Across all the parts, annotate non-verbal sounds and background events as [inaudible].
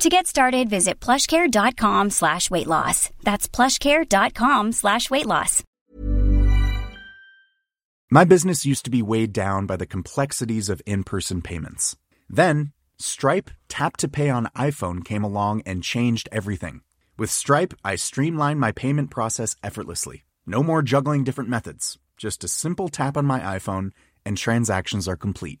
To get started, visit plushcare.com slash weight loss. That's plushcare.com slash weight loss. My business used to be weighed down by the complexities of in-person payments. Then, Stripe Tap to Pay on iPhone came along and changed everything. With Stripe, I streamlined my payment process effortlessly. No more juggling different methods. Just a simple tap on my iPhone and transactions are complete.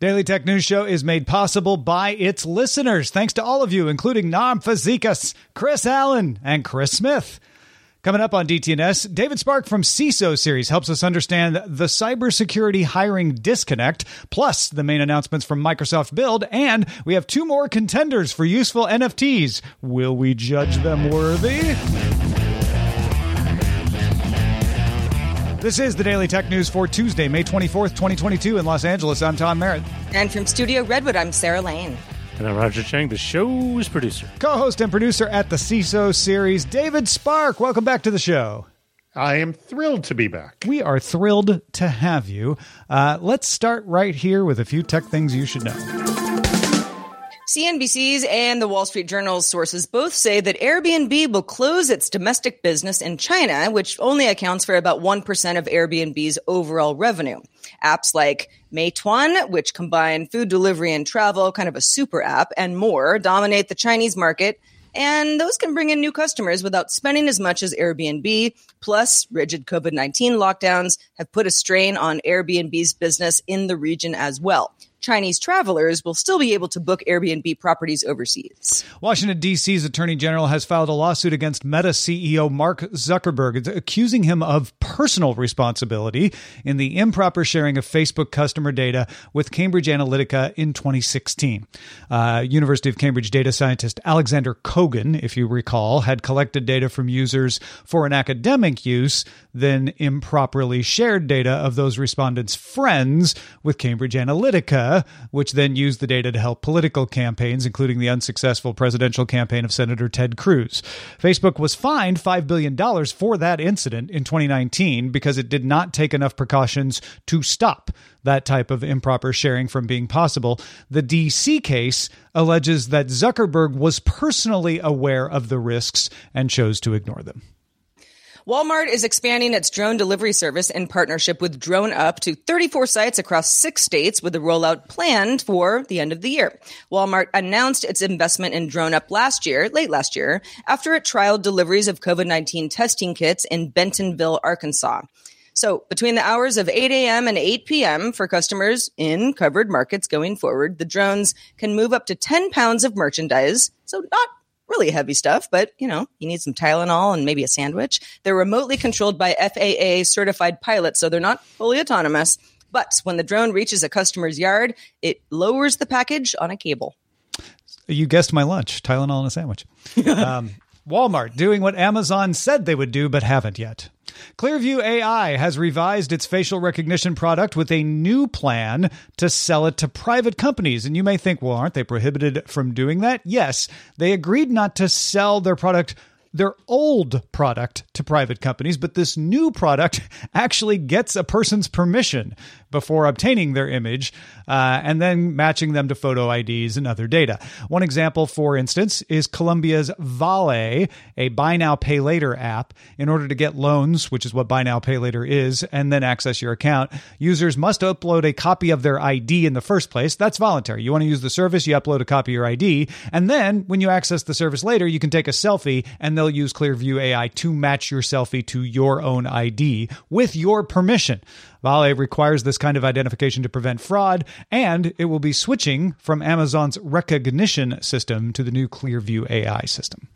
Daily Tech News Show is made possible by its listeners. Thanks to all of you, including Nam Fazikas, Chris Allen, and Chris Smith. Coming up on DTNS, David Spark from CISO series helps us understand the cybersecurity hiring disconnect, plus the main announcements from Microsoft Build, and we have two more contenders for useful NFTs. Will we judge them worthy? This is the Daily Tech News for Tuesday, May 24th, 2022 in Los Angeles. I'm Tom Merritt. And from Studio Redwood, I'm Sarah Lane. And I'm Roger Chang, the show's producer. Co host and producer at the CISO series, David Spark. Welcome back to the show. I am thrilled to be back. We are thrilled to have you. Uh, let's start right here with a few tech things you should know. CNBC's and the Wall Street Journal's sources both say that Airbnb will close its domestic business in China, which only accounts for about 1% of Airbnb's overall revenue. Apps like Meituan, which combine food delivery and travel, kind of a super app, and more dominate the Chinese market. And those can bring in new customers without spending as much as Airbnb. Plus, rigid COVID 19 lockdowns have put a strain on Airbnb's business in the region as well. Chinese travelers will still be able to book Airbnb properties overseas. Washington, D.C.'s Attorney General has filed a lawsuit against Meta CEO Mark Zuckerberg, accusing him of personal responsibility in the improper sharing of Facebook customer data with Cambridge Analytica in 2016. Uh, University of Cambridge data scientist Alexander Kogan, if you recall, had collected data from users for an academic use, then improperly shared data of those respondents' friends with Cambridge Analytica which then used the data to help political campaigns, including the unsuccessful presidential campaign of Senator Ted Cruz. Facebook was fined $5 billion for that incident in 2019 because it did not take enough precautions to stop that type of improper sharing from being possible. The DC case alleges that Zuckerberg was personally aware of the risks and chose to ignore them. Walmart is expanding its drone delivery service in partnership with DroneUp to 34 sites across six states with a rollout planned for the end of the year. Walmart announced its investment in DroneUp last year, late last year, after it trialed deliveries of COVID-19 testing kits in Bentonville, Arkansas. So between the hours of 8 a.m. and 8 p.m. for customers in covered markets going forward, the drones can move up to 10 pounds of merchandise. So not really heavy stuff, but you know, you need some Tylenol and maybe a sandwich. They're remotely controlled by FAA certified pilots, so they're not fully autonomous. But when the drone reaches a customer's yard, it lowers the package on a cable. You guessed my lunch Tylenol and a sandwich. [laughs] um, Walmart doing what Amazon said they would do, but haven't yet. Clearview AI has revised its facial recognition product with a new plan to sell it to private companies. And you may think, well, aren't they prohibited from doing that? Yes, they agreed not to sell their product their old product to private companies, but this new product [laughs] actually gets a person's permission before obtaining their image uh, and then matching them to photo IDs and other data. One example, for instance, is Colombia's Vale, a buy now, pay later app. In order to get loans, which is what buy now, pay later is, and then access your account, users must upload a copy of their ID in the first place. That's voluntary. You want to use the service, you upload a copy of your ID. And then when you access the service later, you can take a selfie and they'll use Clearview AI to match your selfie to your own ID with your permission. Vale requires this kind of identification to prevent fraud, and it will be switching from Amazon's Rekognition system to the new Clearview AI system.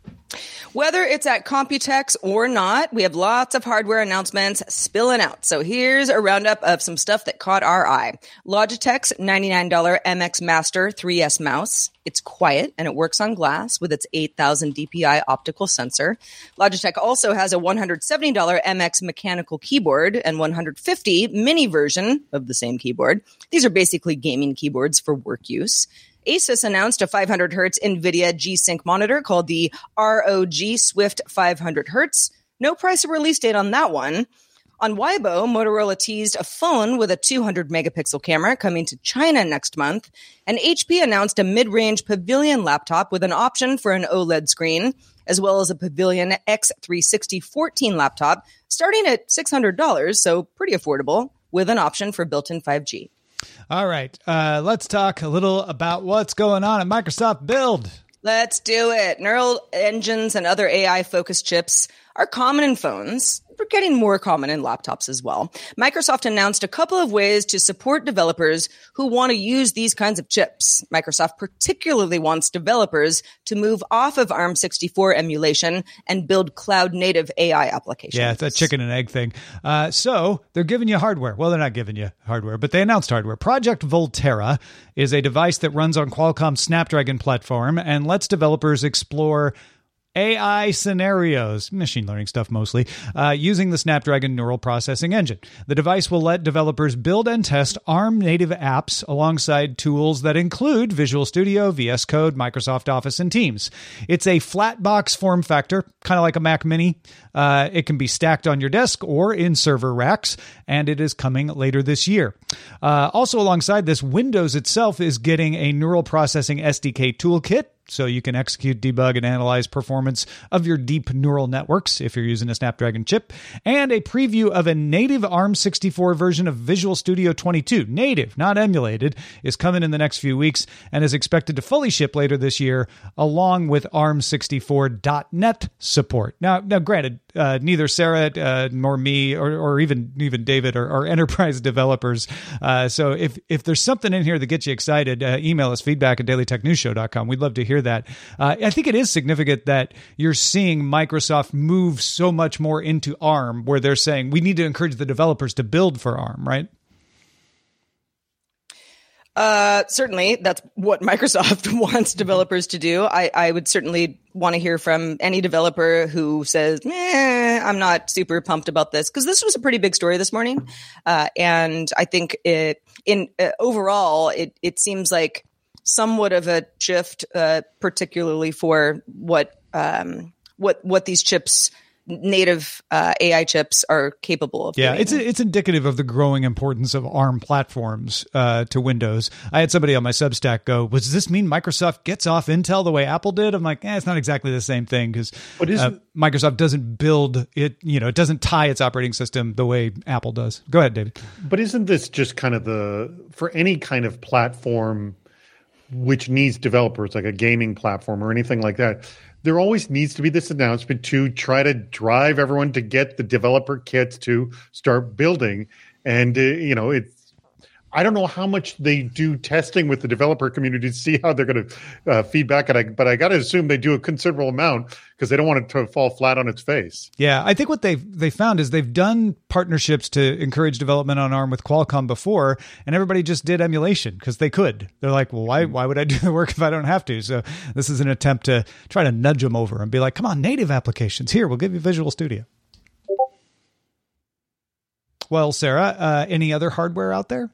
Whether it's at Computex or not, we have lots of hardware announcements spilling out. So here's a roundup of some stuff that caught our eye. Logitech's $99 MX Master 3S mouse. It's quiet and it works on glass with its 8000 DPI optical sensor. Logitech also has a $170 MX mechanical keyboard and 150 mini version of the same keyboard. These are basically gaming keyboards for work use. Asus announced a 500 hertz NVIDIA G-Sync monitor called the ROG Swift 500 hertz. No price or release date on that one. On Weibo, Motorola teased a phone with a 200 megapixel camera coming to China next month. And HP announced a mid range Pavilion laptop with an option for an OLED screen, as well as a Pavilion X360 14 laptop starting at $600, so pretty affordable, with an option for built in 5G. All right, uh, let's talk a little about what's going on at Microsoft Build. Let's do it. Neural engines and other AI focused chips are common in phones. We're getting more common in laptops as well. Microsoft announced a couple of ways to support developers who want to use these kinds of chips. Microsoft particularly wants developers to move off of ARM64 emulation and build cloud native AI applications. Yeah, it's a chicken and egg thing. Uh, so they're giving you hardware. Well, they're not giving you hardware, but they announced hardware. Project Volterra is a device that runs on Qualcomm Snapdragon platform and lets developers explore AI scenarios, machine learning stuff mostly, uh, using the Snapdragon neural processing engine. The device will let developers build and test ARM native apps alongside tools that include Visual Studio, VS Code, Microsoft Office, and Teams. It's a flat box form factor, kind of like a Mac Mini. Uh, it can be stacked on your desk or in server racks, and it is coming later this year. Uh, also, alongside this, Windows itself is getting a neural processing SDK toolkit so you can execute, debug, and analyze performance of your deep neural networks if you're using a Snapdragon chip, and a preview of a native ARM64 version of Visual Studio 22, native, not emulated, is coming in the next few weeks and is expected to fully ship later this year, along with ARM64.NET support. Now, now, granted, uh, neither Sarah uh, nor me or, or even even David are, are [laughs] enterprise developers. Uh, so if if there's something in here that gets you excited, uh, email us feedback at dailytechnewsshow.com. We'd love to hear that. Uh, I think it is significant that you're seeing Microsoft move so much more into ARM, where they're saying we need to encourage the developers to build for ARM, right? Uh, certainly, that's what [laughs] Microsoft wants developers to do. I, I would certainly want to hear from any developer who says, eh, I'm not super pumped about this, because this was a pretty big story this morning. Uh, and I think it, in uh, overall, it, it seems like somewhat of a shift, uh, particularly for what, um, what, what these chips native uh, AI chips are capable of. Yeah, doing. it's it's indicative of the growing importance of ARM platforms uh, to Windows. I had somebody on my Substack go, "Does this mean Microsoft gets off Intel the way Apple did?" I'm like, eh, "It's not exactly the same thing because uh, Microsoft doesn't build it. You know, it doesn't tie its operating system the way Apple does." Go ahead, David. But isn't this just kind of the for any kind of platform which needs developers, like a gaming platform or anything like that? There always needs to be this announcement to try to drive everyone to get the developer kits to start building. And, uh, you know, it's, I don't know how much they do testing with the developer community to see how they're going to uh, feedback it, but I got to assume they do a considerable amount because they don't want it to fall flat on its face. Yeah, I think what they've they found is they've done partnerships to encourage development on ARM with Qualcomm before, and everybody just did emulation because they could. They're like, well, why why would I do the work if I don't have to? So this is an attempt to try to nudge them over and be like, come on, native applications here, we'll give you Visual Studio. Well, Sarah, uh, any other hardware out there?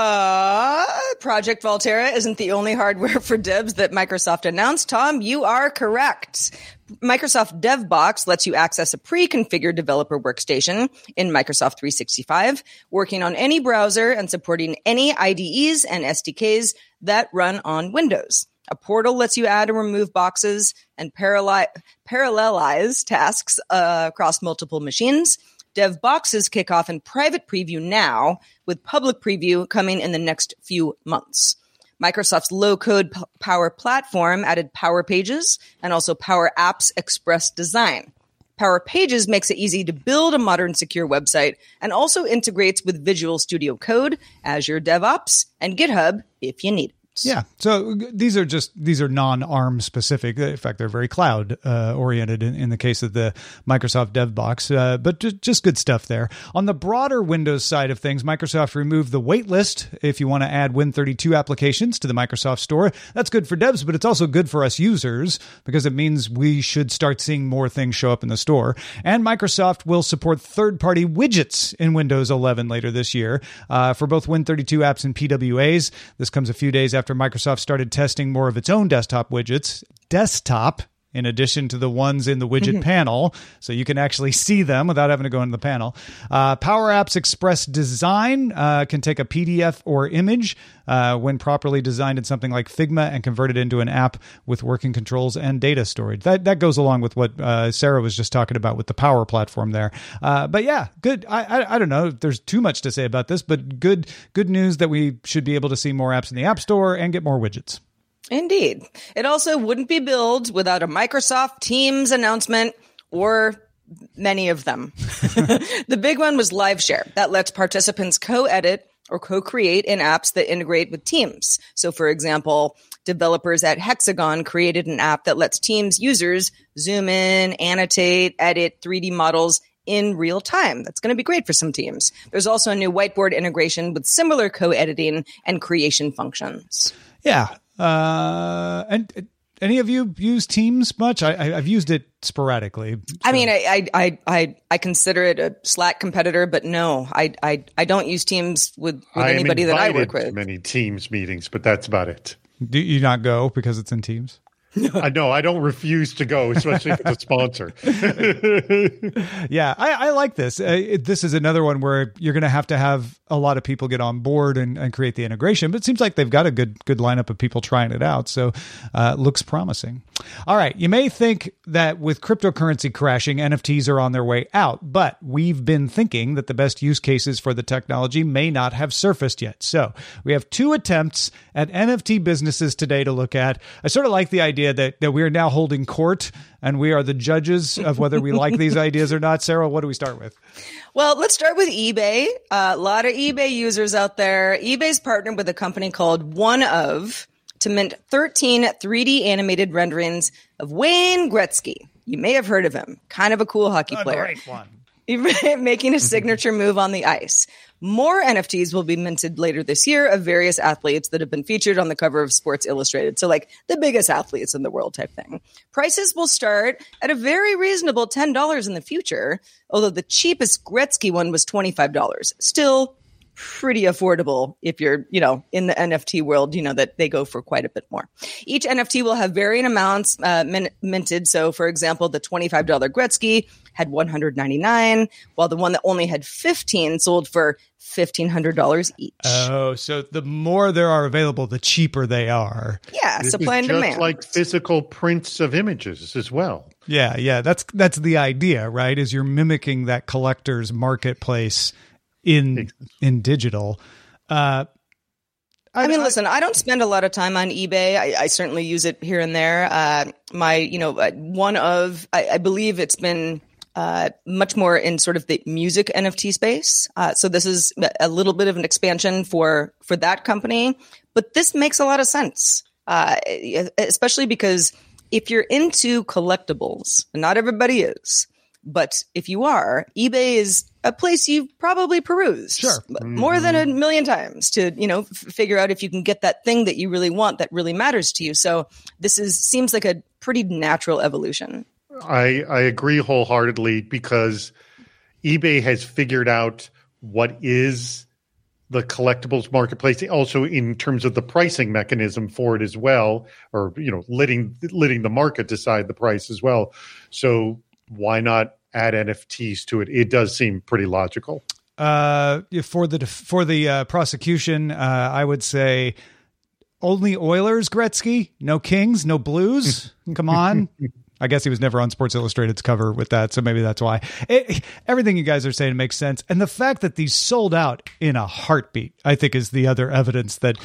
Uh, Project Volterra isn't the only hardware [laughs] for devs that Microsoft announced. Tom, you are correct. Microsoft DevBox lets you access a pre-configured developer workstation in Microsoft 365, working on any browser and supporting any IDEs and SDKs that run on Windows. A portal lets you add and remove boxes and parallel- parallelize tasks uh, across multiple machines. Dev boxes kick off in private preview now, with public preview coming in the next few months. Microsoft's low code p- Power Platform added Power Pages and also Power Apps Express Design. Power Pages makes it easy to build a modern secure website and also integrates with Visual Studio Code, Azure DevOps, and GitHub if you need it. Yeah. So these are just these are non-ARM specific. In fact, they're very cloud uh, oriented in, in, the case of the Microsoft DevBox. Uh, but just, just good stuff there. On the broader Windows side of things, Microsoft removed the waitlist if you want to add Win32 applications to the Microsoft Store. That's good for devs, but it's also good for us users because it means we should start seeing more things show up in the store. And Microsoft will support third-party widgets in Windows 11 later this year uh, for both Win32 apps and PWAs. This comes a few days after after Microsoft started testing more of its own desktop widgets, desktop in addition to the ones in the widget mm-hmm. panel, so you can actually [laughs] see them without having to go into the panel. Uh, Power Apps Express Design uh, can take a PDF or image uh, when properly designed in something like Figma and convert it into an app with working controls and data storage. That that goes along with what uh, Sarah was just talking about with the Power Platform there. Uh, but yeah, good. I, I, I don't know if there's too much to say about this, but good good news that we should be able to see more apps in the App Store and get more widgets. Indeed. It also wouldn't be built without a Microsoft Teams announcement or many of them. [laughs] the big one was LiveShare. That lets participants co-edit or co-create in apps that integrate with Teams. So for example, developers at Hexagon created an app that lets Teams users zoom in, annotate, edit 3D models in real time. That's going to be great for some teams. There's also a new whiteboard integration with similar co-editing and creation functions. Yeah, uh, and any of you use Teams much? I, I, have used it sporadically. So. I mean, I, I, I, I consider it a Slack competitor, but no, I, I, I don't use Teams with, with anybody that I work with. Many Teams meetings, but that's about it. Do you not go because it's in Teams? [laughs] I know. I don't refuse to go, especially if it's a sponsor. [laughs] yeah, I, I, like this. Uh, this is another one where you're going to have to have a lot of people get on board and, and, create the integration. But it seems like they've got a good good lineup of people trying it out, so uh, looks promising. All right, you may think that with cryptocurrency crashing, NFTs are on their way out, but we've been thinking that the best use cases for the technology may not have surfaced yet. So we have two attempts at NFT businesses today to look at. I sort of like the idea that that we are now holding court and we are the judges of whether we like these [laughs] ideas or not. Sarah, what do we start with? Well, let's start with eBay. Uh, a lot of eBay users out there. eBay's partnered with a company called OneOf to mint 13 3D animated renderings of Wayne Gretzky. You may have heard of him. Kind of a cool hockey a player. Great one. [laughs] making a mm-hmm. signature move on the ice. More NFTs will be minted later this year of various athletes that have been featured on the cover of Sports Illustrated. So, like the biggest athletes in the world type thing. Prices will start at a very reasonable $10 in the future, although the cheapest Gretzky one was $25. Still pretty affordable if you're, you know, in the NFT world, you know, that they go for quite a bit more. Each NFT will have varying amounts uh, min- minted. So, for example, the $25 Gretzky had 199 while the one that only had 15 sold for $1,500 each. Oh, so the more there are available, the cheaper they are. Yeah, this supply and demand. like physical prints of images as well. Yeah, yeah, that's that's the idea, right? Is you're mimicking that collector's marketplace in in digital. Uh, I, I mean, I, listen, I don't spend a lot of time on eBay. I, I certainly use it here and there. Uh, my, you know, uh, OneOf, I, believe it's been uh, much more in sort of the music NFT space. Uh, so this is a little bit of an expansion for for that company, but this makes a lot of sense, uh, especially because if you're into collectibles, and not everybody is, but if you are, eBay is a place you've probably perused sure. more mm-hmm. than a mm-hmm. million times to, you know, f- figure out if you can get that thing that you really want that really matters to you. So this is seems like a pretty natural evolution. I I agree wholeheartedly because eBay has figured out what is the collectibles marketplace, also in terms of the pricing mechanism for it as well, or you know, letting letting the market decide the price as well. So why not add NFTs to it? It does seem pretty logical. Uh, for the for the uh, prosecution, uh, I would say only Oilers, Gretzky, no Kings, no Blues. [laughs] Come on. I guess he was never on Sports Illustrated's cover with that, so maybe that's why. It, everything you guys are saying makes sense, and the fact that these sold out in a heartbeat, I think, is the other evidence that.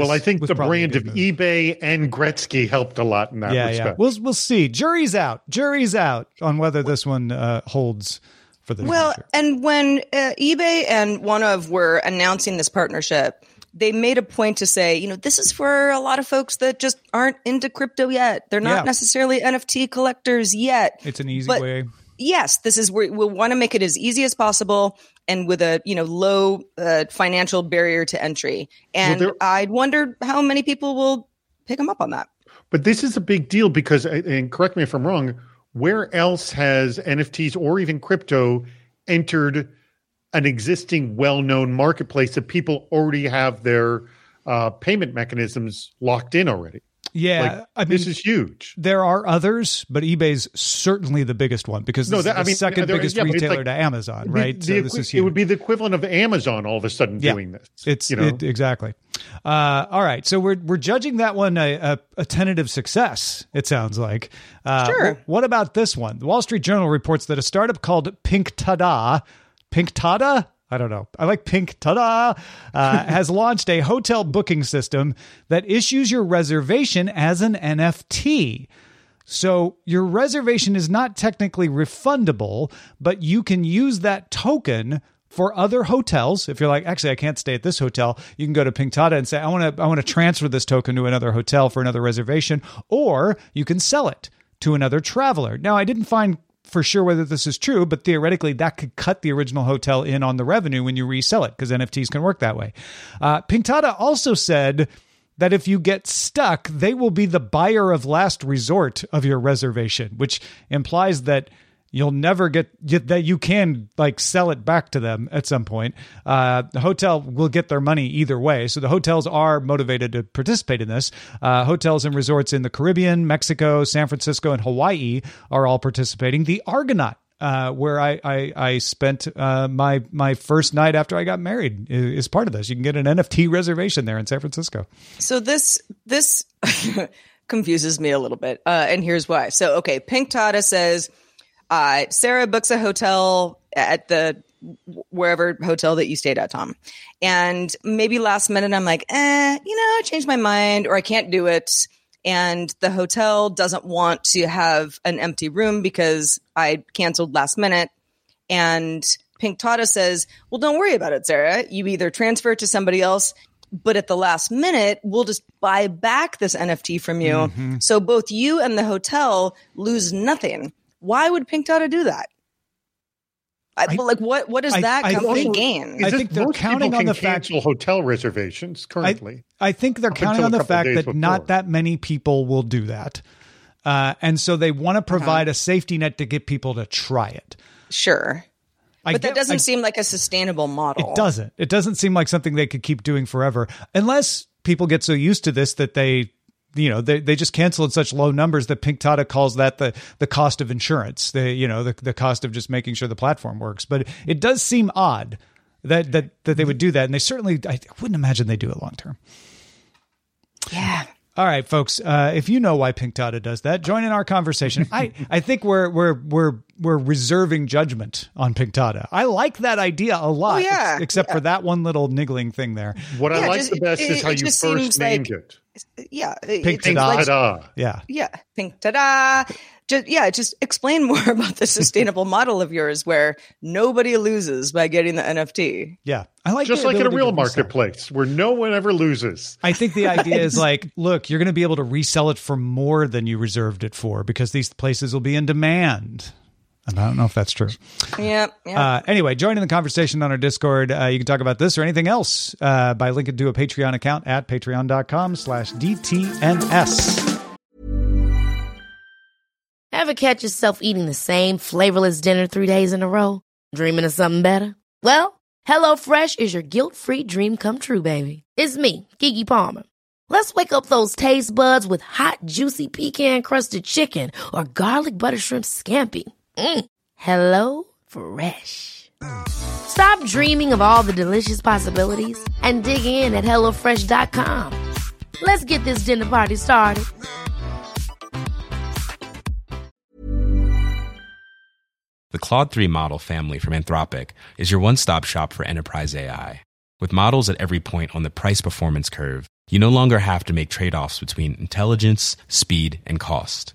Well, I think the brand of eBay and Gretzky helped a lot in that yeah, respect. Yeah, we'll we'll see. Jury's out. Jury's out on whether this one uh, holds for the well. Future. And when uh, eBay and OneOf were announcing this partnership, they made a point to say, you know, this is for a lot of folks that just aren't into crypto yet. They're not Yeah. necessarily NFT collectors yet. It's an easy But- way. Yes, this is where we want to make it as easy as possible and with a you know low uh, financial barrier to entry. And there- I'd wonder how many people will pick them up on that. But this is a big deal because, and correct me if I'm wrong, where else has NFTs or even crypto entered an existing well known marketplace that people already have their uh, payment mechanisms locked in already? Yeah, Like, I mean, this is huge. there are others, but eBay's certainly the biggest one because No, this that- is the I mean, second there- biggest yeah, retailer like- to Amazon, right? the so this equi- is it would be the equivalent of Amazon all of a sudden Yeah. doing this. It's you know, it, exactly. Uh, all right, so we're we're judging that one a, a, a tentative success. It sounds like. Uh, Sure. wh- What about this one? The Wall Street Journal reports that a startup called Pink Tada, Pink Tada. I don't know. I like Pink Tada. Uh, [laughs] has launched a hotel booking system that issues your reservation as an NFT. So your reservation is not technically refundable, but you can use that token for other hotels. If you're like, actually, I can't stay at this hotel, you can go to Pinktada and say, I want to, I want to transfer this token to another hotel for another reservation, or you can sell it to another traveler. Now, I didn't find for sure whether this is true, but theoretically, that could cut the original hotel in on the revenue when you resell it because NFTs can work that way. Uh, also said that if you get stuck, they will be the buyer of last resort of your reservation, which implies that you'll never get, that you can like sell it back to them at some point. Uh, the hotel will get their money either way. So the hotels are motivated to participate in this. Uh, hotels and resorts in the Caribbean, Mexico, San Francisco, and Hawaii are all participating. The Argonaut uh, where I I, I spent uh, my my first night after I got married is, is part of this. You can get an NFT reservation there in San Francisco. So this this [laughs] confuses me a little bit, uh, and here's why. So okay, Pink Tada says uh, Sarah books a hotel at the wherever hotel that you stayed at, Tom, and maybe last minute I'm like, eh, you know, I changed my mind or I can't do it. And the hotel doesn't want to have an empty room because I canceled last minute. And Pink Tada says, Well, don't worry about it, Sarah. You either transfer to somebody else, but at the last minute, we'll just buy back this NFT from you. So both you and the hotel lose nothing. Why would Pink Tada do that? I, I- like, what what does I- that I company think- gain? I think they're counting on the fact- cancel hotel reservations currently. I think they're counting on the fact days that not that many people will do that. Uh, and so they want to provide a safety net to get people to try it. sure. I But that doesn't I- seem like a sustainable model. It doesn't. It doesn't seem like something they could keep doing forever, unless people get so used to this that they, you know, they, they just cancel in such low numbers that Pink Tada calls that the the cost of insurance. The you know the the cost of just making sure the platform works. But it does seem odd that that that they would do that, and they certainly I wouldn't imagine they do it long term. Yeah. All right, folks. Uh, if you know why Pink Tada does that, join in our conversation. [laughs] I, I think we're we're we're we're reserving judgment on Pink Tada. I like that idea a lot. Oh, yeah. ex- except for that one little niggling thing there. What I like just- the best it- is how you first seems named like- it. Yeah. Pink it's Pink Tada. like- Tada. Yeah. Yeah, pink ta-da. Just yeah, just explain [laughs] more about the sustainable model of yours where nobody loses by getting the NFT. Yeah. I like Just like in a real to resell. marketplace where no one ever loses. I think the idea is [laughs] like, look, you're going to be able to resell it for more than you reserved it for because these places will be in demand. And I don't know if that's true. Yeah, yeah. Uh, anyway, join in the conversation on our Discord. Uh, you can talk about this or anything else uh, by linking to a Patreon account at patreon.com slash DTNS. Ever catch yourself eating the same flavorless dinner three days in a row? Dreaming of something better? Well, HelloFresh is your guilt-free dream come true, baby. It's me, Keke Palmer. Let's wake up those taste buds with hot, juicy pecan-crusted chicken or garlic butter shrimp scampi. Mm. Hello Fresh. Stop dreaming of all the delicious possibilities and dig in at HelloFresh.com. Let's get this dinner party started. The Claude 3 model family from Anthropic is your one stop shop for enterprise AI. With models at every point on the price performance curve, you no longer have to make trade offs between intelligence, speed, and cost.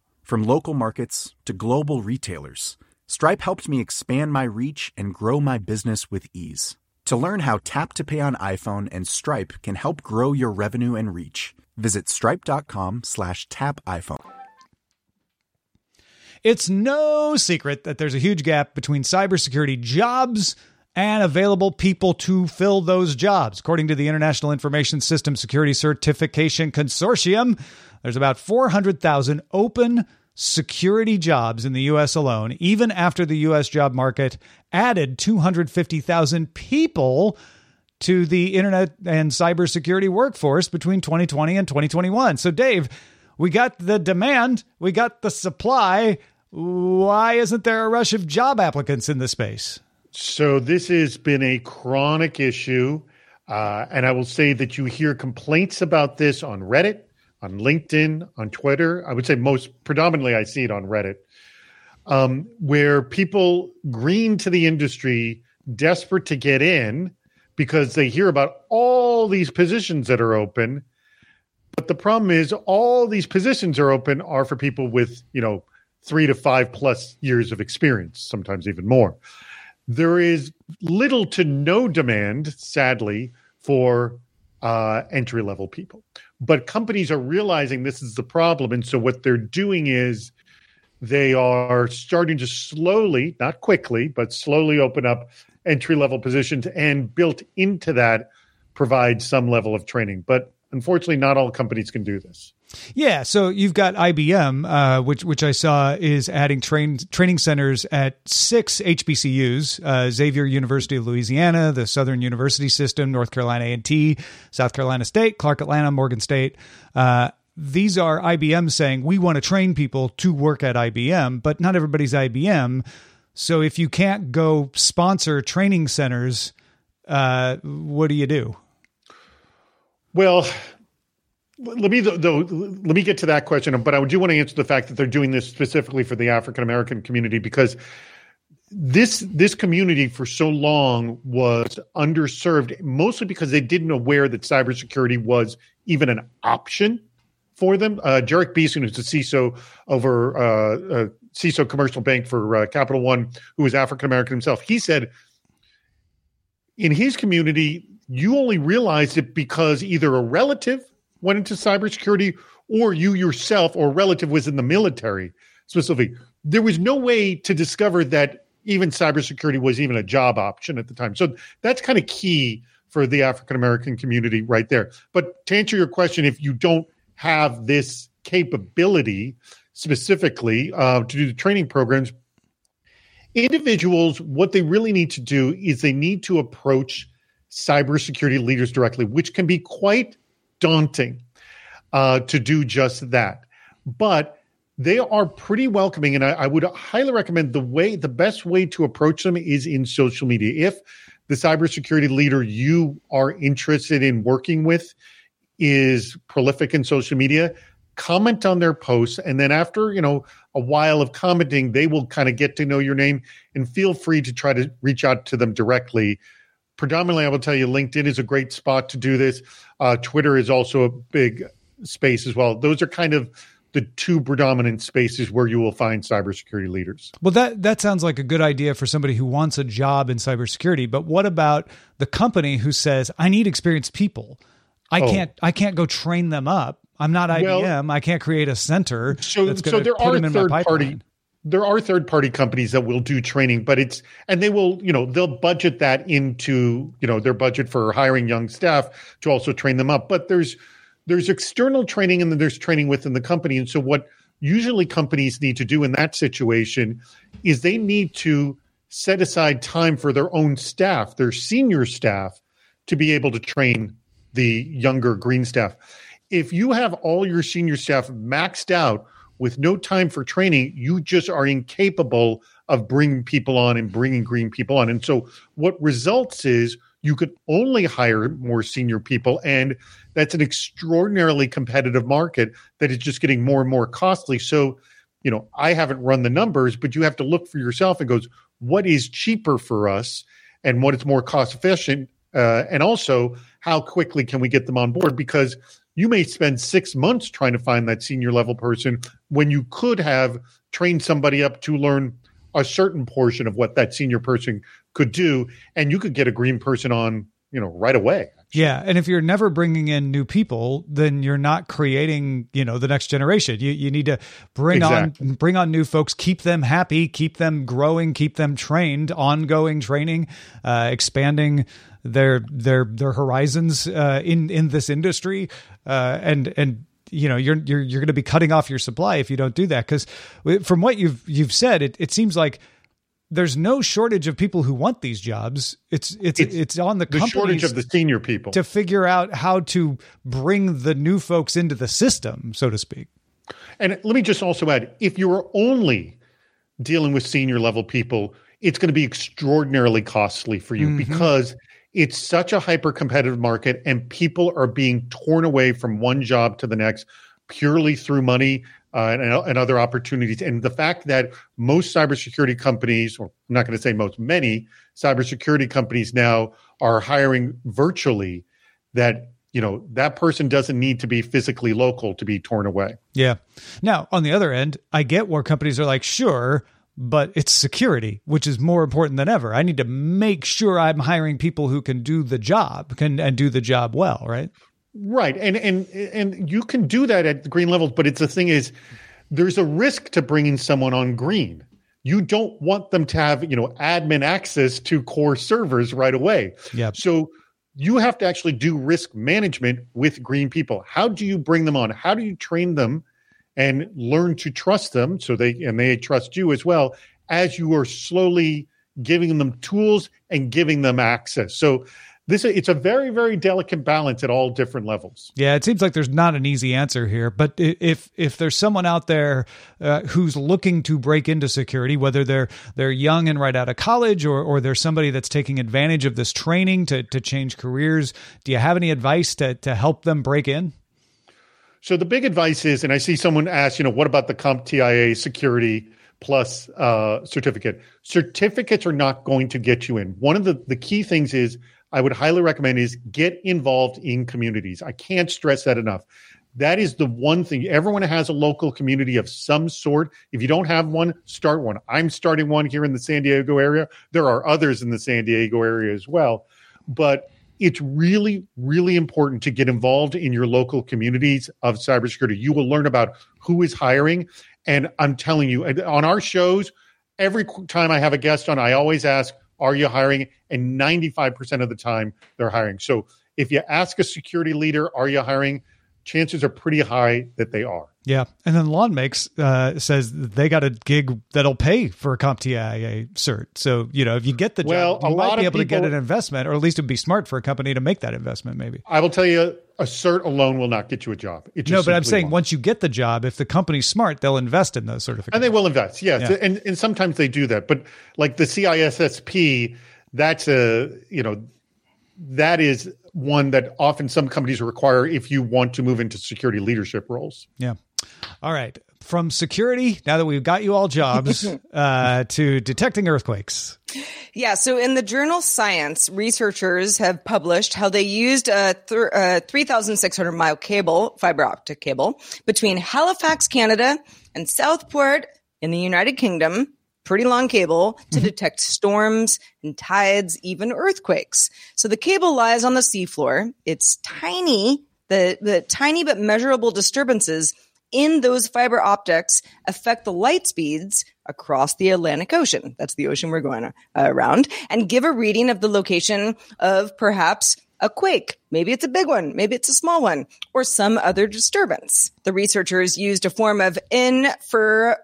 From local markets to global retailers, Stripe helped me expand my reach and grow my business with ease. To learn how Tap to Pay on iPhone and Stripe can help grow your revenue and reach, visit stripe.com slash tap iPhone. It's no secret that there's a huge gap between cybersecurity jobs and available people to fill those jobs. According to the International Information System Security Certification Consortium, there's about 400,000 open security jobs in the US alone, even after the US job market added 250,000 people to the internet and cybersecurity workforce between 2020 and 2021. So, Dave, we got the demand, we got the supply. Why isn't there a rush of job applicants in this space? So this has been a chronic issue. Uh, and I will say that you hear complaints about this on Reddit, on LinkedIn, on Twitter. I would say most predominantly I see it on Reddit, um, where people green to the industry, desperate to get in because they hear about all these positions that are open. But the problem is all these positions are open are for people with, you know, three to five plus years of experience, sometimes even more. There is little to no demand, sadly, for uh, entry level people. But companies are realizing this is the problem. And so what they're doing is they are starting to slowly, not quickly, but slowly open up entry level positions and built into that provide some level of training. But unfortunately, not all companies can do this. Yeah, so you've got IBM, uh, which which I saw is adding train training centers at six HBCUs: uh, Xavier University of Louisiana, the Southern University System, North Carolina A and T, South Carolina State, Clark Atlanta, Morgan State. Uh, these are IBM saying we want to train people to work at IBM, but not everybody's IBM. So if you can't go sponsor training centers, uh, what do you do? Well, let me though, let me get to that question, but I do want to answer the fact that they're doing this specifically for the African American community because this this community for so long was underserved, mostly because they didn't aware that cybersecurity was even an option for them. Uh, Jerich Beason, who's the CISO over uh, uh, CISO Commercial Bank for uh, Capital One, who was African American himself, he said in his community, you only realized it because either a relative went into cybersecurity or you yourself or relative was in the military specifically. There was no way to discover that even cybersecurity was even a job option at the time. So that's kind of key for the African American community right there. But to answer your question, if you don't have this capability specifically uh, to do the training programs, individuals, what they really need to do is they need to approach cybersecurity leaders directly, which can be quite daunting uh, to do just that. But they are pretty welcoming, and I, I, would highly recommend the way the best way to approach them is in social media. If the cybersecurity leader you are interested in working with is prolific in social media, comment on their posts and then after you know a while of commenting they will kind of get to know your name and feel free to try to reach out to them directly predominantly i will tell you linkedin is a great spot to do this uh, twitter is also a big space as well those are kind of the two predominant spaces where you will find cybersecurity leaders. Well, that that sounds like a good idea for somebody who wants a job in cybersecurity. But what about the company who says, "I need experienced people. I oh. can't I can't go train them up. I'm not IBM. Well, I can't create a center. So, so there are third party. There are third party companies that will do training, but it's and they will, you know, they'll budget that into, you know, their budget for hiring young staff to also train them up. But there's there's external training and then there's training within the company. And so what usually companies need to do in that situation is they need to set aside time for their own staff, their senior staff, to be able to train the younger green staff if you have all your senior staff maxed out with no time for training, you just are incapable of bringing people on and bringing green people on. And so what results is you could only hire more senior people and that's an extraordinarily competitive market that is just getting more and more costly. So, you know, I haven't run the numbers, but you have to look for yourself and goes, what is cheaper for us and what is more cost efficient? Uh, and also, how quickly can we get them on board? Because you may spend six months trying to find that senior level person when you could have trained somebody up to learn a certain portion of what that senior person could do and you could get a green person on you know right away yeah, and if you're never bringing in new people, then you're not creating, you know, the next generation. You you need to bring exactly. on bring on new folks, keep them happy, keep them growing, keep them trained, ongoing training, uh, expanding their their their horizons uh, in in this industry, uh, and and you know you're you're you're going to be cutting off your supply if you don't do that. Because from what you've you've said, it it seems like there's no shortage of people who want these jobs. It's it's it's, it's on the, the shortage of the senior people to figure out how to bring the new folks into the system, so to speak. And let me just also add, if you are only dealing with senior level people, it's going to be extraordinarily costly for you mm-hmm. because it's such a hyper competitive market and people are being torn away from one job to the next purely through money uh, and, and, other opportunities. And the fact that most cybersecurity companies, or I'm not going to say most, many cybersecurity companies now are hiring virtually, that you know that person doesn't need to be physically local to be torn away. Yeah. Now, on the other end, I get where companies are like, sure, but it's security, which is more important than ever. I need to make sure I'm hiring people who can do the job, can and do the job well, right? Right. And and and you can do that at the green levels, but it's the thing is there's a risk to bringing someone on green. You don't want them to have, you know, admin access to core servers right away. Yeah. So you have to actually do risk management with green people. How do you bring them on? How do you train them and learn to trust them so they and they trust you as well as you are slowly giving them tools and giving them access. So this it's a very very delicate balance at all different levels. Yeah, it seems like there's not an easy answer here, but if if there's someone out there uh, who's looking to break into security, whether they're they're young and right out of college, or or there's somebody that's taking advantage of this training to to change careers, do you have any advice to to help them break in? So the big advice is, and I see someone ask, you know, what about the CompTIA security plus uh, certificate? Certificates are not going to get you in. One of the, the key things is I would highly recommend is get involved in communities. I can't stress that enough. That is the one thing. Everyone has a local community of some sort. If you don't have one, start one. I'm starting one here in the San Diego area. There are others in the San Diego area as well. But it's really, really important to get involved in your local communities of cybersecurity. You will learn about who is hiring. And I'm telling you, on our shows, every time I have a guest on, I always ask, Are you hiring? And 95% of the time, they're hiring. So if you ask a security leader, Are you hiring? Chances are pretty high that they are. Yeah, and then Lawn Makes uh, says they got a gig that'll pay for a CompTIA cert. So you know, if you get the well, job, you might be able people, to get an investment, or at least it'd be smart for a company to make that investment. Maybe I will tell you, a cert alone will not get you a job. no, but I'm saying won't. once you get the job, if the company's smart, they'll invest in those certificates, and they will invest. Yes, yeah. and and sometimes they do that. But like the CISSP, that's a you know that is one that often some companies require if you want to move into security leadership roles. Yeah. All right. From security, now that we've got you all jobs, [laughs] uh, to detecting earthquakes. Yeah, so in the journal Science, researchers have published how they used a, th- a 3,600 mile cable, fiber optic cable, between Halifax, Canada, and Southport in the United Kingdom pretty long cable to Mm-hmm. detect storms and tides, even earthquakes. So the cable lies on the seafloor. It's tiny, the, the tiny but measurable disturbances in those fiber optics affect the light speeds across the Atlantic Ocean. That's the ocean we're going uh, around and give a reading of the location of perhaps a quake. Maybe it's a big one. Maybe it's a small one or some other disturbance. The researchers used a form of infer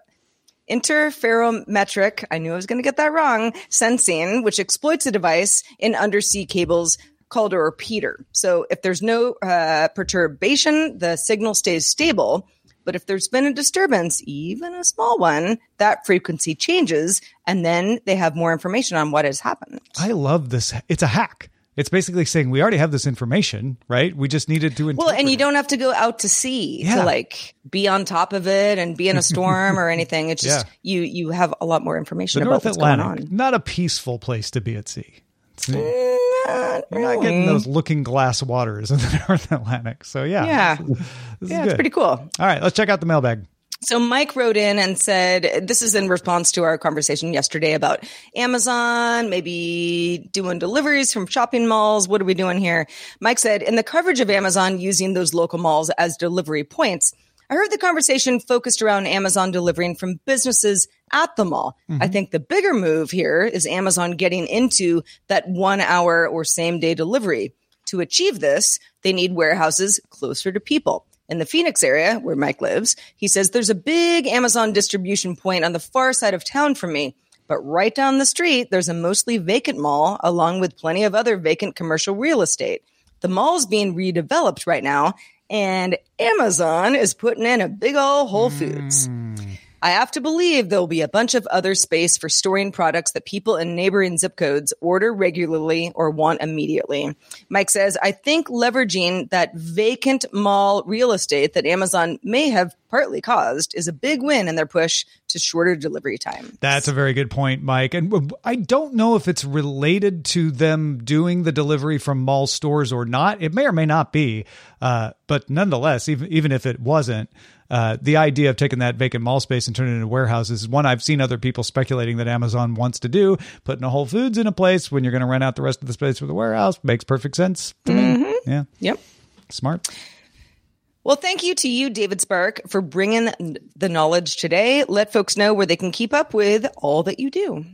interferometric, I knew I was going to get that wrong, sensing, which exploits a device in undersea cables called a repeater. So if there's no uh, perturbation, the signal stays stable. But if there's been a disturbance, even a small one, that frequency changes, and then they have more information on what has happened. I love this. It's a hack. It's basically saying we already have this information, right? We just needed to. Well, and you it. don't have to go out to sea Yeah. to like be on top of it and be in a storm or anything. It's [laughs] just Yeah. you you have a lot more information The about North what's Atlantic, going on. not a peaceful place to be at sea. Not You're not getting those looking glass waters in the [laughs] North Atlantic. So yeah, Yeah. this, is- this is Yeah, it's pretty cool. All right, let's check out the mailbag. So Mike wrote in and said, this is in response to our conversation yesterday about Amazon, maybe doing deliveries from shopping malls. What are we doing here? Mike said, in the coverage of Amazon using those local malls as delivery points, I heard the conversation focused around Amazon delivering from businesses at the mall. Mm-hmm. I think the bigger move here is Amazon getting into that one hour or same day delivery. To achieve this, they need warehouses closer to people. In the Phoenix area where Mike lives, he says there's a big Amazon distribution point on the far side of town from me. But right down the street, there's a mostly vacant mall along with plenty of other vacant commercial real estate. The mall's being redeveloped right now, and Amazon is putting in a big old Whole Foods. Hmm. I have to believe there'll be a bunch of other space for storing products that people in neighboring zip codes order regularly or want immediately. Mike says, I think leveraging that vacant mall real estate that Amazon may have partly caused is a big win in their push to shorter delivery time. That's a very good point, Mike. And I don't know if it's related to them doing the delivery from mall stores or not. It may or may not be. Uh, but nonetheless, even even if it wasn't, uh, the idea of taking that vacant mall space and turning it into warehouses is one I've seen other people speculating that Amazon wants to do. Putting a Whole Foods in a place when you're going to rent out the rest of the space for the warehouse makes perfect sense to me. Yeah, Yep. smart. Well, thank you to you, David Spark, for bringing the knowledge today. Let folks know where they can keep up with all that you do.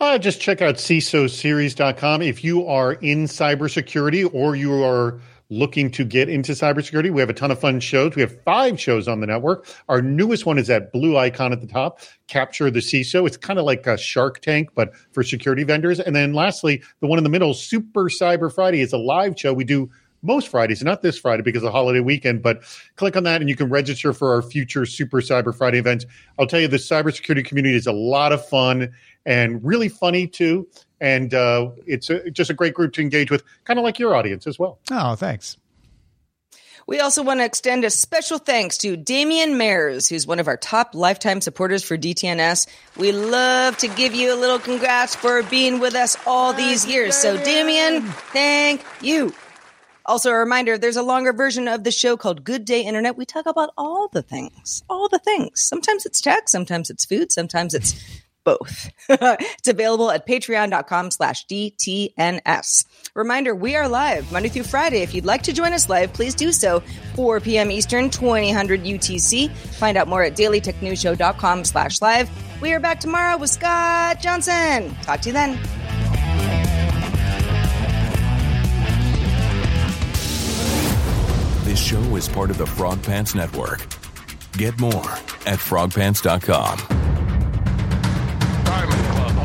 Uh, just check out CISOseries.com. If you are in cybersecurity or you are looking to get into cybersecurity, we have a ton of fun shows. We have five shows on the network. Our newest one is that blue icon at the top, Capture the CISO. It's kind of like a Shark Tank, but for security vendors. And then lastly, the one in the middle, Super Cyber Friday, is a live show we do most Fridays, not this Friday because of the holiday weekend, but click on that and you can register for our future Super Cyber Friday events. I'll tell you, the cybersecurity community is a lot of fun and really funny too. And uh, it's a, just a great group to engage with, kind of like your audience as well. Oh, thanks. We also want to extend a special thanks to Damian Mayers, who's one of our top lifetime supporters for DTNS. We love to give you a little congrats for being with us all these years. So, Damian, thank you. Also, a reminder there's a longer version of the show called Good Day Internet. We talk about all the things, all the things. Sometimes it's tech, sometimes it's food, sometimes it's both. [laughs] it's available at patreon.com slash DTNS. Reminder, we are live Monday through Friday. If you'd like to join us live, please do so. 4 p.m. Eastern, 2000 UTC. Find out more at dailytechnewsshow.com slash live. We are back tomorrow with Scott Johnson. Talk to you then. This show is part of the Frog Pants Network. Get more at frogpants.com.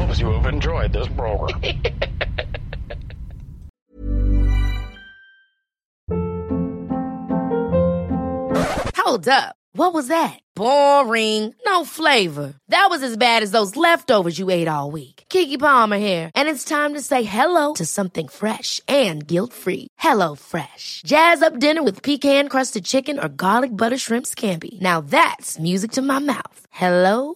Diamond hopes you have enjoyed this program. [laughs] Hold up. What was that? Boring. No flavor. That was as bad as those leftovers you ate all week. Keke Palmer here, and it's time to say hello to something fresh and guilt-free. Hello Fresh. Jazz up dinner with pecan-crusted chicken or garlic butter shrimp scampi. Now that's music to my mouth. Hello